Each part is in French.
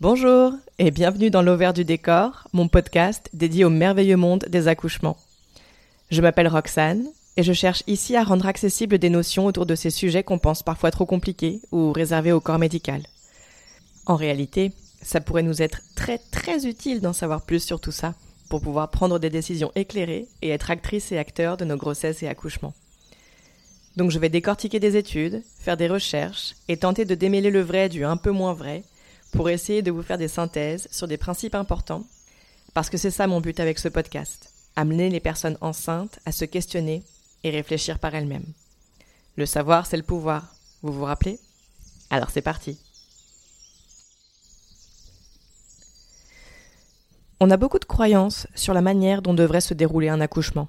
Bonjour et bienvenue dans l'Auvers du décor, mon podcast dédié au merveilleux monde des accouchements. Je m'appelle Roxane et je cherche ici à rendre accessibles des notions autour de ces sujets qu'on pense parfois trop compliqués ou réservés au corps médical. En réalité, ça pourrait nous être très très utile d'en savoir plus sur tout ça pour pouvoir prendre des décisions éclairées et être actrices et acteurs de nos grossesses et accouchements. Donc je vais décortiquer des études, faire des recherches et tenter de démêler le vrai du un peu moins vrai pour essayer de vous faire des synthèses sur des principes importants, parce que c'est ça mon but avec ce podcast, amener les personnes enceintes à se questionner et réfléchir par elles-mêmes. Le savoir, c'est le pouvoir, vous vous rappelez? Alors c'est parti. On a beaucoup de croyances sur la manière dont devrait se dérouler un accouchement.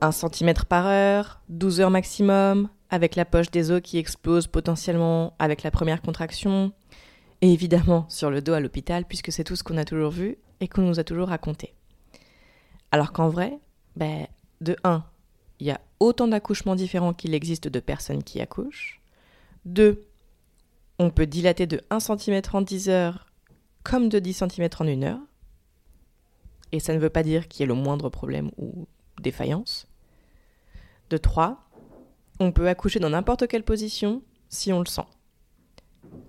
1 cm par heure, 12 heures maximum, avec la poche des os qui explose potentiellement avec la première contraction, et évidemment sur le dos à l'hôpital, puisque c'est tout ce qu'on a toujours vu et qu'on nous a toujours raconté. Alors qu'en vrai, ben, de 1, il y a autant d'accouchements différents qu'il existe de personnes qui accouchent. 2, on peut dilater de 1 cm en 10 heures comme de 10 cm en 1 heure. Et ça ne veut pas dire qu'il y ait le moindre problème ou défaillance. De 3, on peut accoucher dans n'importe quelle position si on le sent.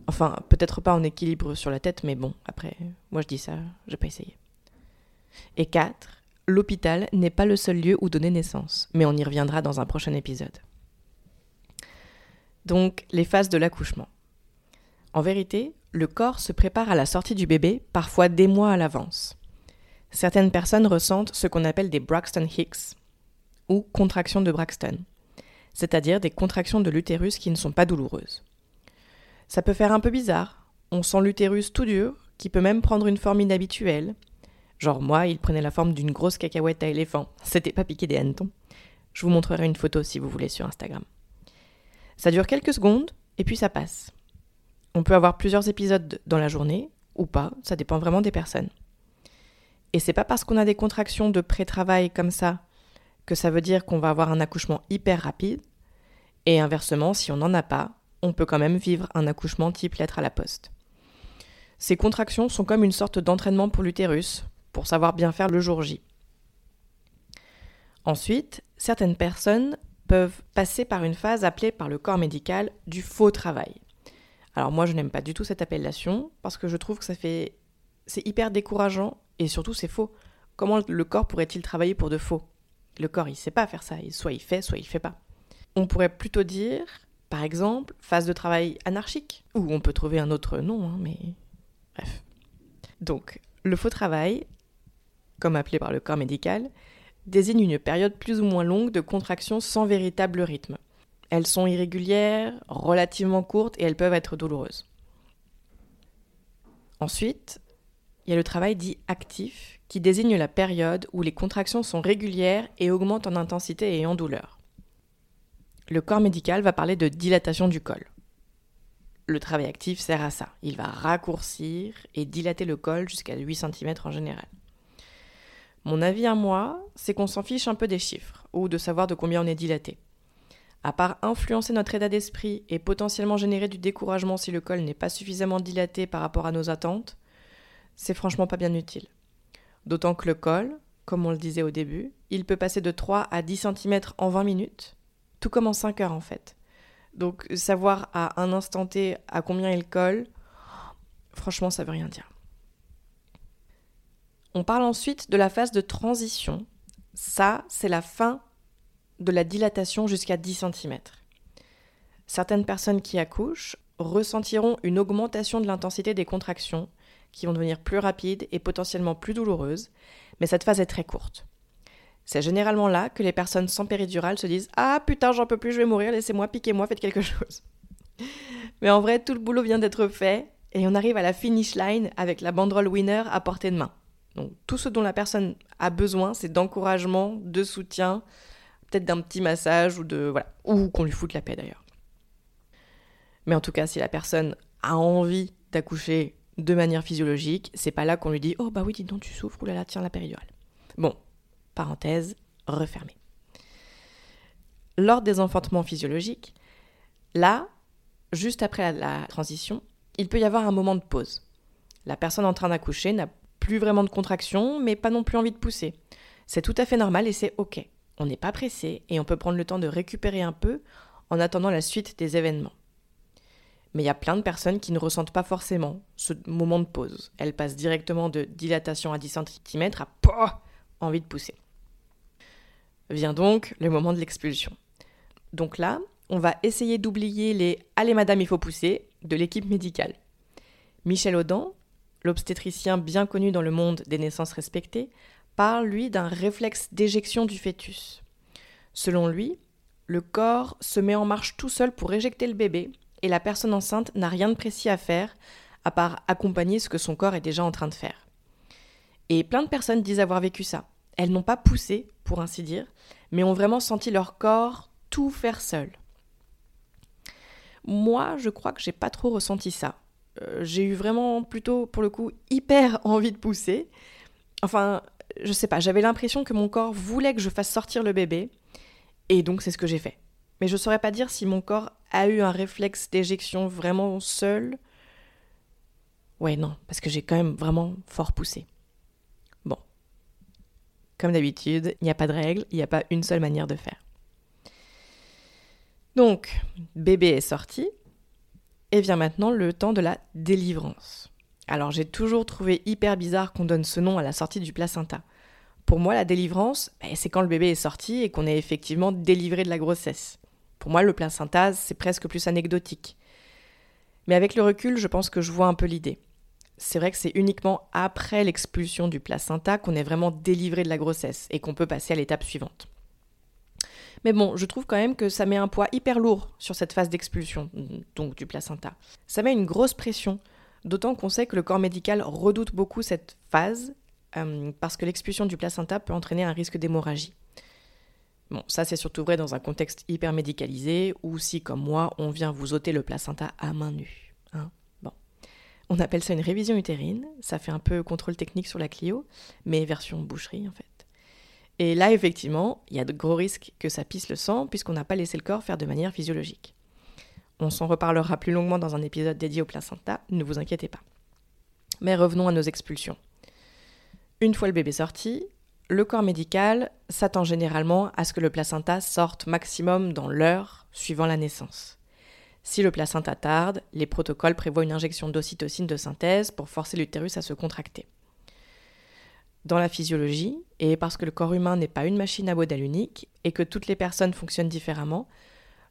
Enfin, peut-être pas en équilibre sur la tête, mais bon, après, moi je dis ça, j'ai pas essayé. Et 4. L'hôpital n'est pas le seul lieu où donner naissance, mais on y reviendra dans un prochain épisode. Donc, les phases de l'accouchement. En vérité, le corps se prépare à la sortie du bébé, parfois des mois à l'avance. Certaines personnes ressentent ce qu'on appelle des Braxton Hicks, ou contractions de Braxton, c'est-à-dire des contractions de l'utérus qui ne sont pas douloureuses. Ça peut faire un peu bizarre. On sent l'utérus tout dur, qui peut même prendre une forme inhabituelle. Genre moi, il prenait la forme d'une grosse cacahuète à éléphant. C'était pas piqué des hannetons. Je vous montrerai une photo si vous voulez sur Instagram. Ça dure quelques secondes, et puis ça passe. On peut avoir plusieurs épisodes dans la journée, ou pas, ça dépend vraiment des personnes. Et c'est pas parce qu'on a des contractions de pré-travail comme ça que ça veut dire qu'on va avoir un accouchement hyper rapide. Et inversement, si on n'en a pas, on peut quand même vivre un accouchement type lettre à la poste. Ces contractions sont comme une sorte d'entraînement pour l'utérus, pour savoir bien faire le jour J. Ensuite, certaines personnes peuvent passer par une phase appelée par le corps médical du faux travail. Alors moi je n'aime pas du tout cette appellation parce que je trouve que ça fait c'est hyper décourageant et surtout c'est faux. Comment le corps pourrait-il travailler pour de faux? Le corps il sait pas faire ça, soit il fait, soit il fait pas. On pourrait plutôt dire par exemple, phase de travail anarchique, ou on peut trouver un autre nom, hein, mais bref. Donc, le faux travail, comme appelé par le corps médical, désigne une période plus ou moins longue de contraction sans véritable rythme. Elles sont irrégulières, relativement courtes et elles peuvent être douloureuses. Ensuite, il y a le travail dit actif, qui désigne la période où les contractions sont régulières et augmentent en intensité et en douleur. Le corps médical va parler de dilatation du col. Le travail actif sert à ça. Il va raccourcir et dilater le col jusqu'à 8 cm en général. Mon avis à moi, c'est qu'on s'en fiche un peu des chiffres ou de savoir de combien on est dilaté. À part influencer notre état d'esprit et potentiellement générer du découragement si le col n'est pas suffisamment dilaté par rapport à nos attentes, c'est franchement pas bien utile. D'autant que le col, comme on le disait au début, il peut passer de 3 à 10 cm en 20 minutes, tout comme en 5 heures en fait. Donc savoir à un instant T à combien il colle, franchement ça veut rien dire. On parle ensuite de la phase de transition. Ça, c'est la fin de la dilatation jusqu'à 10 cm. Certaines personnes qui accouchent ressentiront une augmentation de l'intensité des contractions qui vont devenir plus rapides et potentiellement plus douloureuses, mais cette phase est très courte. C'est généralement là que les personnes sans péridurale se disent Ah putain, j'en peux plus, je vais mourir, laissez-moi, piquez-moi, faites quelque chose. Mais en vrai, tout le boulot vient d'être fait et on arrive à la finish line avec la banderole winner à portée de main. Donc tout ce dont la personne a besoin, c'est d'encouragement, de soutien, peut-être d'un petit massage ou de voilà, ou qu'on lui foute la paix d'ailleurs. Mais en tout cas, si la personne a envie d'accoucher de manière physiologique, c'est pas là qu'on lui dit "Oh bah oui, dis donc tu souffres, oulala, tiens la péridurale." Bon, parenthèse refermée. Lors des enfantements physiologiques, là, juste après la transition, il peut y avoir un moment de pause. La personne en train d'accoucher n'a plus vraiment de contraction, mais pas non plus envie de pousser. C'est tout à fait normal et c'est ok. On n'est pas pressé et on peut prendre le temps de récupérer un peu en attendant la suite des événements. Mais il y a plein de personnes qui ne ressentent pas forcément ce moment de pause. Elles passent directement de dilatation à 10 cm à pas envie de pousser. Vient donc le moment de l'expulsion. Donc là, on va essayer d'oublier les Allez madame, il faut pousser de l'équipe médicale. Michel Audin, l'obstétricien bien connu dans le monde des naissances respectées, parle, lui, d'un réflexe d'éjection du fœtus. Selon lui, le corps se met en marche tout seul pour éjecter le bébé, et la personne enceinte n'a rien de précis à faire, à part accompagner ce que son corps est déjà en train de faire. Et plein de personnes disent avoir vécu ça. Elles n'ont pas poussé, pour ainsi dire, mais ont vraiment senti leur corps tout faire seul. Moi, je crois que j'ai pas trop ressenti ça. Euh, j'ai eu vraiment plutôt, pour le coup, hyper envie de pousser. Enfin, je sais pas, j'avais l'impression que mon corps voulait que je fasse sortir le bébé, et donc c'est ce que j'ai fait. Mais je saurais pas dire si mon corps a eu un réflexe d'éjection vraiment seul. Ouais, non, parce que j'ai quand même vraiment fort poussé. Comme d'habitude, il n'y a pas de règle, il n'y a pas une seule manière de faire. Donc, bébé est sorti, et vient maintenant le temps de la délivrance. Alors j'ai toujours trouvé hyper bizarre qu'on donne ce nom à la sortie du placenta. Pour moi, la délivrance, ben, c'est quand le bébé est sorti et qu'on est effectivement délivré de la grossesse. Pour moi, le placenta, c'est presque plus anecdotique. Mais avec le recul, je pense que je vois un peu l'idée. C'est vrai que c'est uniquement après l'expulsion du placenta qu'on est vraiment délivré de la grossesse et qu'on peut passer à l'étape suivante. Mais bon, je trouve quand même que ça met un poids hyper lourd sur cette phase d'expulsion, donc du placenta. Ça met une grosse pression, d'autant qu'on sait que le corps médical redoute beaucoup cette phase, euh, parce que l'expulsion du placenta peut entraîner un risque d'hémorragie. Bon, ça c'est surtout vrai dans un contexte hyper médicalisé, ou si, comme moi, on vient vous ôter le placenta à main nue. Hein. On appelle ça une révision utérine, ça fait un peu contrôle technique sur la Clio, mais version boucherie en fait. Et là, effectivement, il y a de gros risques que ça pisse le sang puisqu'on n'a pas laissé le corps faire de manière physiologique. On s'en reparlera plus longuement dans un épisode dédié au placenta, ne vous inquiétez pas. Mais revenons à nos expulsions. Une fois le bébé sorti, le corps médical s'attend généralement à ce que le placenta sorte maximum dans l'heure suivant la naissance. Si le placenta tarde, les protocoles prévoient une injection d'ocytocine de synthèse pour forcer l'utérus à se contracter dans la physiologie, et parce que le corps humain n'est pas une machine à modèle unique, et que toutes les personnes fonctionnent différemment,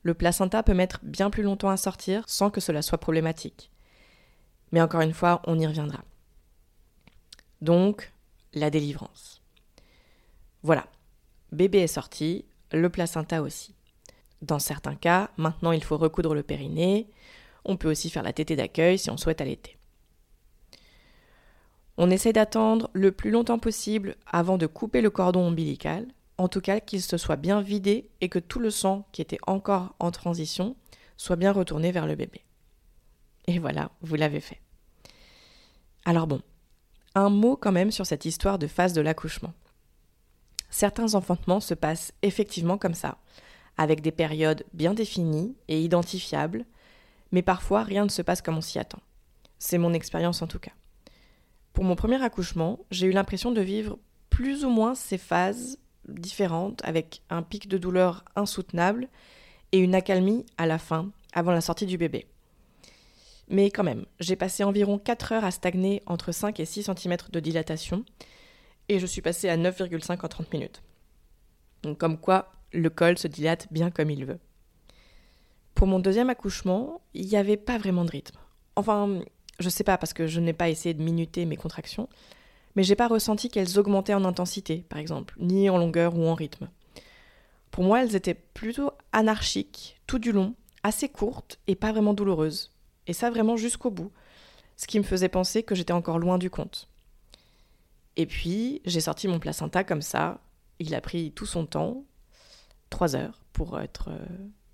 le placenta peut mettre bien plus longtemps à sortir sans que cela soit problématique. Mais encore une fois, on y reviendra. Donc, la délivrance. Voilà, bébé est sorti, le placenta aussi. Dans certains cas, maintenant il faut recoudre le périnée, on peut aussi faire la tétée d'accueil si on souhaite allaiter. On essaie d'attendre le plus longtemps possible avant de couper le cordon ombilical, en tout cas qu'il se soit bien vidé et que tout le sang qui était encore en transition soit bien retourné vers le bébé. Et voilà, vous l'avez fait. Alors bon, un mot quand même sur cette histoire de phase de l'accouchement. Certains enfantements se passent effectivement comme ça, avec des périodes bien définies et identifiables, mais parfois rien ne se passe comme on s'y attend. C'est mon expérience en tout cas. Pour mon premier accouchement, j'ai eu l'impression de vivre plus ou moins ces phases différentes, avec un pic de douleur insoutenable et une accalmie à la fin, avant la sortie du bébé. Mais quand même, j'ai passé environ 4 heures à stagner entre 5 et 6 cm de dilatation, et je suis passée à 9,5 en 30 minutes. Donc comme quoi, le col se dilate bien comme il veut. Pour mon deuxième accouchement, il n'y avait pas vraiment de rythme. Enfin, je sais pas parce que je n'ai pas essayé de minuter mes contractions, mais j'ai pas ressenti qu'elles augmentaient en intensité, par exemple, ni en longueur ou en rythme. Pour moi, elles étaient plutôt anarchiques, tout du long, assez courtes et pas vraiment douloureuses. Et ça vraiment jusqu'au bout, ce qui me faisait penser que j'étais encore loin du compte. Et puis, j'ai sorti mon placenta comme ça. Il a pris tout son temps, trois heures pour être euh,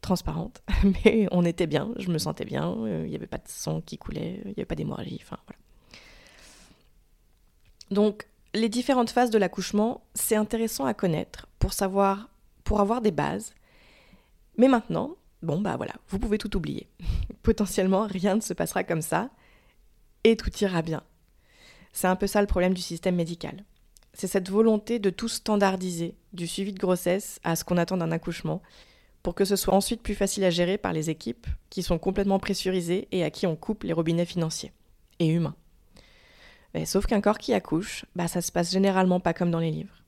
transparente, mais on était bien, je me sentais bien, euh, il n'y avait pas de sang qui coulait, il n'y avait pas d'hémorragie, enfin voilà. Donc, les différentes phases de l'accouchement, c'est intéressant à connaître pour savoir, pour avoir des bases. Mais maintenant, bon bah voilà, vous pouvez tout oublier. Potentiellement, rien ne se passera comme ça et tout ira bien. C'est un peu ça le problème du système médical. C'est cette volonté de tout standardiser, du suivi de grossesse à ce qu'on attend d'un accouchement, pour que ce soit ensuite plus facile à gérer par les équipes qui sont complètement pressurisées et à qui on coupe les robinets financiers et humains. sauf qu'un corps qui accouche, bah ça se passe généralement pas comme dans les livres.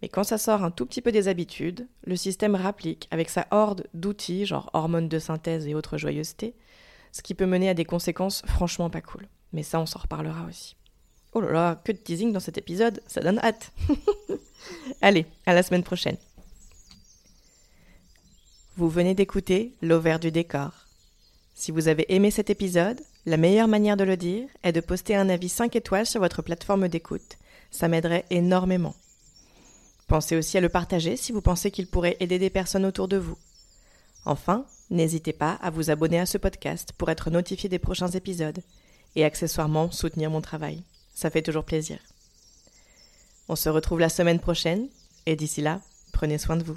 Mais quand ça sort un tout petit peu des habitudes, le système rapplique avec sa horde d'outils, genre hormones de synthèse et autres joyeusetés, ce qui peut mener à des conséquences franchement pas cool. Mais ça, on s'en reparlera aussi. Oh là là, que de teasing dans cet épisode, ça donne hâte. Allez, à la semaine prochaine. Vous venez d'écouter L'Auvert du décor. Si vous avez aimé cet épisode, la meilleure manière de le dire est de poster un avis 5 étoiles sur votre plateforme d'écoute. Ça m'aiderait énormément. Pensez aussi à le partager si vous pensez qu'il pourrait aider des personnes autour de vous. Enfin, n'hésitez pas à vous abonner à ce podcast pour être notifié des prochains épisodes et accessoirement soutenir mon travail. Ça fait toujours plaisir. On se retrouve la semaine prochaine et d'ici là, prenez soin de vous.